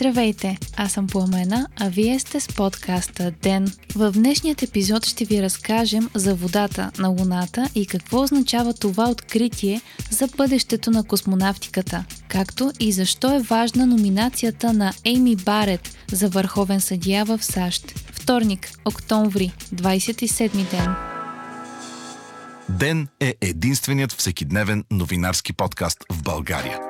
Здравейте, аз съм Пламена, а вие сте с подкаста ДЕН. В днешният епизод ще ви разкажем за водата на Луната и какво означава това откритие за бъдещето на космонавтиката, както и защо е важна номинацията на Ейми Барет за върховен съдия в САЩ. Вторник, октомври, 27 ден. Ден е единственият всекидневен новинарски подкаст в България –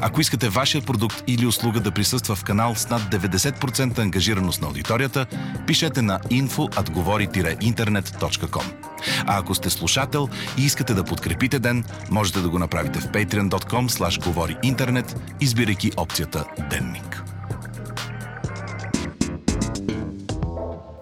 Ако искате вашия продукт или услуга да присъства в канал с над 90% ангажираност на аудиторията, пишете на info.govori-internet.com. А ако сте слушател и искате да подкрепите ден, можете да го направите в patreon.com slash интернет, избирайки опцията Денник.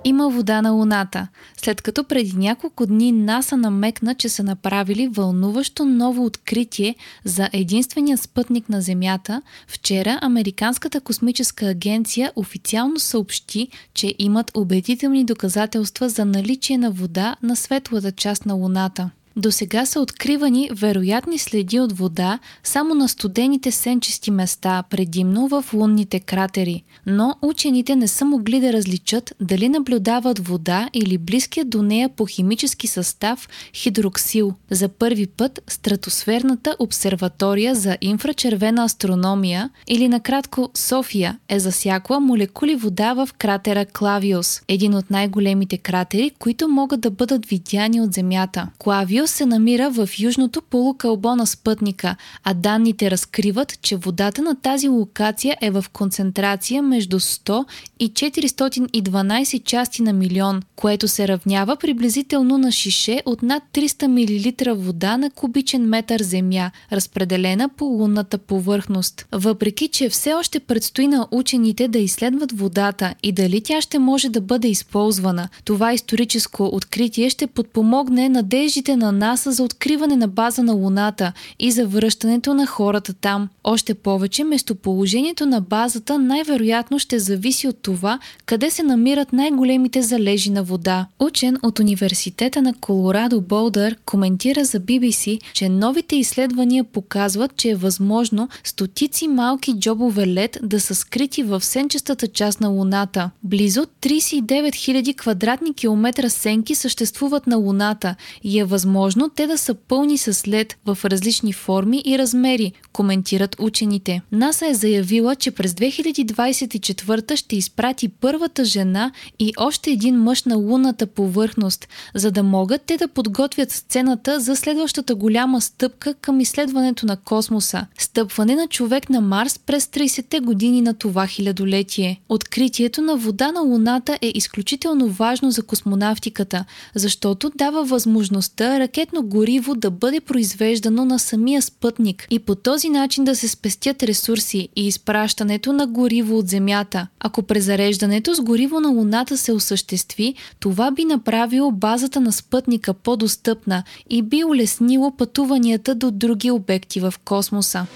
Има вода на Луната, след като преди няколко дни НАСА намекна, че са направили вълнуващо ново откритие за единствения спътник на Земята, вчера Американската космическа агенция официално съобщи, че имат убедителни доказателства за наличие на вода на светлата част на Луната. До сега са откривани вероятни следи от вода само на студените сенчести места, предимно в лунните кратери, но учените не са могли да различат дали наблюдават вода или близкия до нея по химически състав хидроксил. За първи път стратосферната обсерватория за инфрачервена астрономия или накратко София е засякла молекули вода в кратера Клавиус, един от най-големите кратери, които могат да бъдат видяни от Земята. Клавиус Сириус се намира в южното полукълбо на спътника, а данните разкриват, че водата на тази локация е в концентрация между 100 и 412 части на милион, което се равнява приблизително на шише от над 300 мл вода на кубичен метър земя, разпределена по лунната повърхност. Въпреки, че все още предстои на учените да изследват водата и дали тя ще може да бъде използвана, това историческо откритие ще подпомогне надеждите на НАСА за откриване на база на Луната и за връщането на хората там. Още повече, местоположението на базата най-вероятно ще зависи от това, къде се намират най-големите залежи на вода. Учен от Университета на Колорадо Болдър коментира за BBC, че новите изследвания показват, че е възможно стотици малки джобове лед да са скрити в сенчестата част на Луната. Близо 39 000 квадратни километра сенки съществуват на Луната и е възможно възможно те да са пълни с лед в различни форми и размери, коментират учените. НАСА е заявила, че през 2024 ще изпрати първата жена и още един мъж на лунната повърхност, за да могат те да подготвят сцената за следващата голяма стъпка към изследването на космоса – стъпване на човек на Марс през 30-те години на това хилядолетие. Откритието на вода на Луната е изключително важно за космонавтиката, защото дава възможността ракетно гориво да бъде произвеждано на самия спътник и по този начин да се спестят ресурси и изпращането на гориво от Земята. Ако презареждането с гориво на Луната се осъществи, това би направило базата на спътника по-достъпна и би улеснило пътуванията до други обекти в космоса.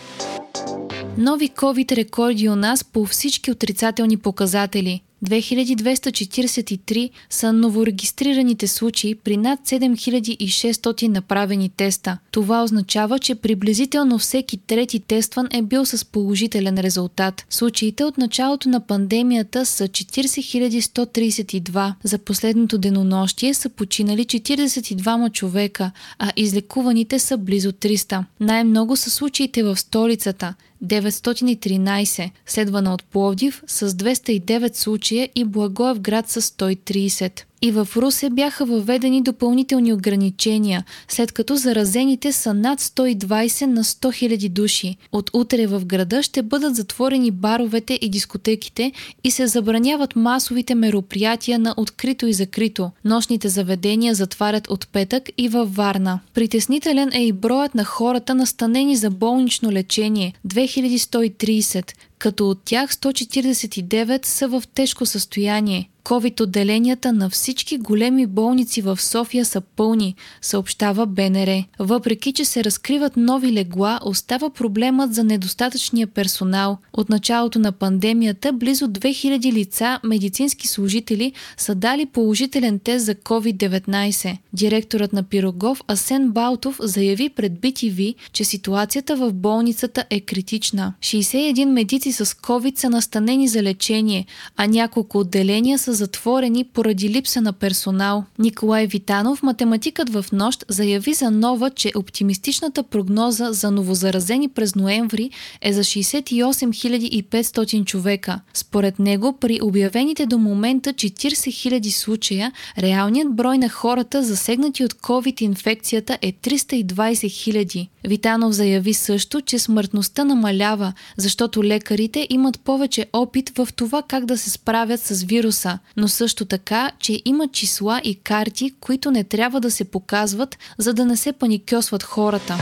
Нови COVID рекорди у нас по всички отрицателни показатели. 2243 са новорегистрираните случаи при над 7600 направени теста. Това означава, че приблизително всеки трети тестван е бил с положителен резултат. Случаите от началото на пандемията са 40132. За последното денонощие са починали 42 човека, а излекуваните са близо 300. Най-много са случаите в столицата – 913, следвана от Пловдив с 209 случая и Благоевград с 130 и в Русе бяха въведени допълнителни ограничения, след като заразените са над 120 на 100 000 души. От утре в града ще бъдат затворени баровете и дискотеките и се забраняват масовите мероприятия на открито и закрито. Нощните заведения затварят от петък и във Варна. Притеснителен е и броят на хората настанени за болнично лечение – 2130. Като от тях 149 са в тежко състояние. COVID-отделенията на всички големи болници в София са пълни, съобщава БНР. Въпреки, че се разкриват нови легла, остава проблемът за недостатъчния персонал. От началото на пандемията близо 2000 лица, медицински служители, са дали положителен тест за COVID-19. Директорът на Пирогов Асен Балтов заяви пред BTV, че ситуацията в болницата е критична. 61 медици с COVID са настанени за лечение, а няколко отделения са затворени поради липса на персонал. Николай Витанов, математикът в нощ, заяви за нова, че оптимистичната прогноза за новозаразени през ноември е за 68 500 човека. Според него, при обявените до момента 40 000 случая, реалният брой на хората засегнати от COVID-инфекцията е 320 000. Витанов заяви също, че смъртността намалява, защото лекарите имат повече опит в това как да се справят с вируса но също така, че има числа и карти, които не трябва да се показват, за да не се паникьосват хората.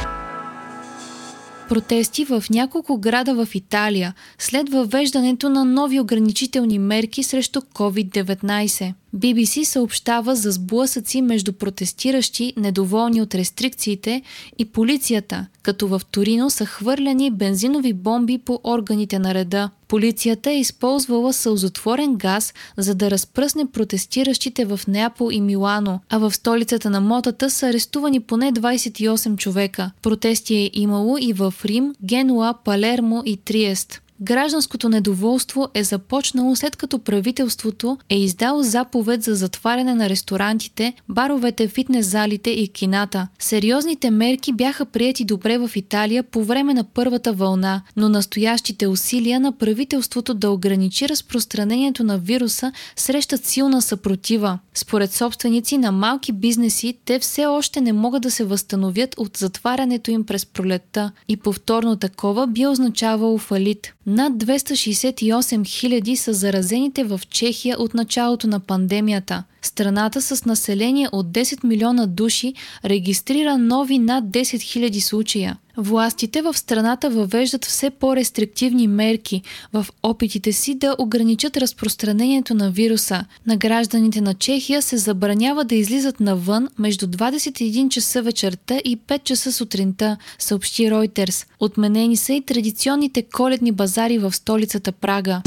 Протести в няколко града в Италия след въвеждането на нови ограничителни мерки срещу COVID-19. BBC съобщава за сблъсъци между протестиращи, недоволни от рестрикциите и полицията, като в Торино са хвърляни бензинови бомби по органите на реда. Полицията е използвала сълзотворен газ, за да разпръсне протестиращите в Неапол и Милано, а в столицата на мотата са арестувани поне 28 човека. Протести е имало и в Рим, Генуа, Палермо и Триест. Гражданското недоволство е започнало след като правителството е издало заповед за затваряне на ресторантите, баровете, фитнес залите и кината. Сериозните мерки бяха прияти добре в Италия по време на първата вълна, но настоящите усилия на правителството да ограничи разпространението на вируса срещат силна съпротива. Според собственици на малки бизнеси, те все още не могат да се възстановят от затварянето им през пролетта и повторно такова би означавало фалит. Над 268 000 са заразените в Чехия от началото на пандемията. Страната с население от 10 милиона души регистрира нови над 10 000 случая. Властите в страната въвеждат все по-рестриктивни мерки в опитите си да ограничат разпространението на вируса. На гражданите на Чехия се забранява да излизат навън между 21 часа вечерта и 5 часа сутринта, съобщи Reuters. Отменени са и традиционните коледни базари в столицата Прага.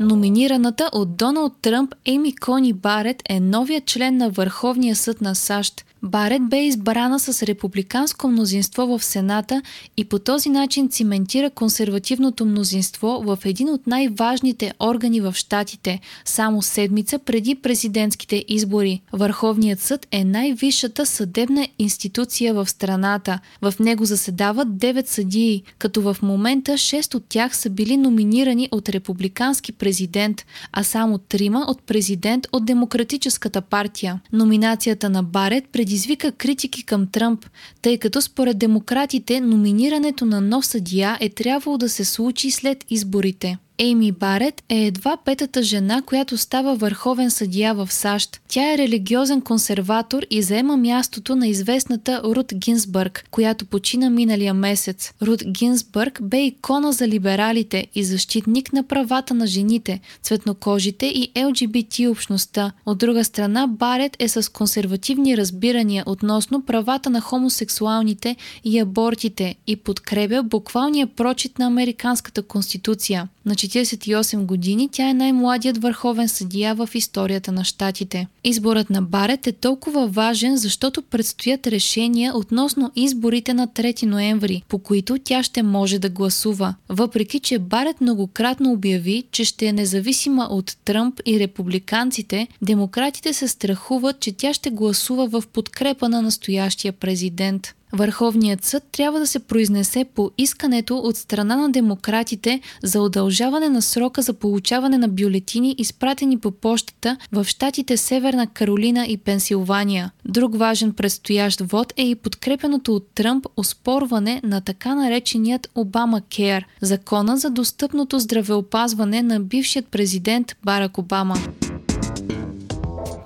Номинираната от Доналд Тръмп Еми Кони Барет е новият член на Върховния съд на САЩ. Барет бе избрана с републиканско мнозинство в Сената и по този начин циментира консервативното мнозинство в един от най-важните органи в щатите, само седмица преди президентските избори. Върховният съд е най-висшата съдебна институция в страната. В него заседават 9 съдии, като в момента 6 от тях са били номинирани от републикански президент, а само трима от президент от Демократическата партия. Номинацията на Барет преди предизвика критики към Тръмп, тъй като според демократите номинирането на нов съдия е трябвало да се случи след изборите. Ейми Барет е едва петата жена, която става върховен съдия в САЩ. Тя е религиозен консерватор и заема мястото на известната Рут Гинсбърг, която почина миналия месец. Рут Гинсбърг бе икона за либералите и защитник на правата на жените, цветнокожите и ЛГБТ общността. От друга страна, Барет е с консервативни разбирания относно правата на хомосексуалните и абортите и подкрепя буквалния прочит на Американската конституция. На 48 години тя е най-младият върховен съдия в историята на щатите. Изборът на Барет е толкова важен, защото предстоят решения относно изборите на 3 ноември, по които тя ще може да гласува. Въпреки, че Барет многократно обяви, че ще е независима от Тръмп и републиканците, демократите се страхуват, че тя ще гласува в подкрепа на настоящия президент. Върховният съд трябва да се произнесе по искането от страна на демократите за удължаване на срока за получаване на бюлетини, изпратени по почтата в щатите Северна Каролина и Пенсилвания. Друг важен предстоящ вод е и подкрепеното от Тръмп оспорване на така нареченият Обама Кер, закона за достъпното здравеопазване на бившият президент Барак Обама.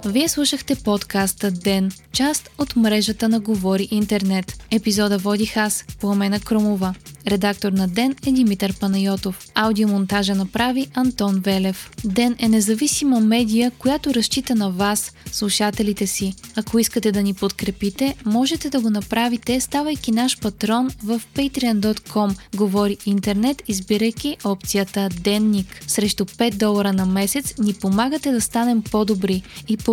Вие слушахте подкаста Ден, част от мрежата на Говори Интернет. Епизода водих аз, Пламена Кромова. Редактор на Ден е Димитър Панайотов. Аудиомонтажа направи Антон Велев. Ден е независима медия, която разчита на вас, слушателите си. Ако искате да ни подкрепите, можете да го направите, ставайки наш патрон в patreon.com. Говори интернет, избирайки опцията Денник. Срещу 5 долара на месец ни помагате да станем по-добри и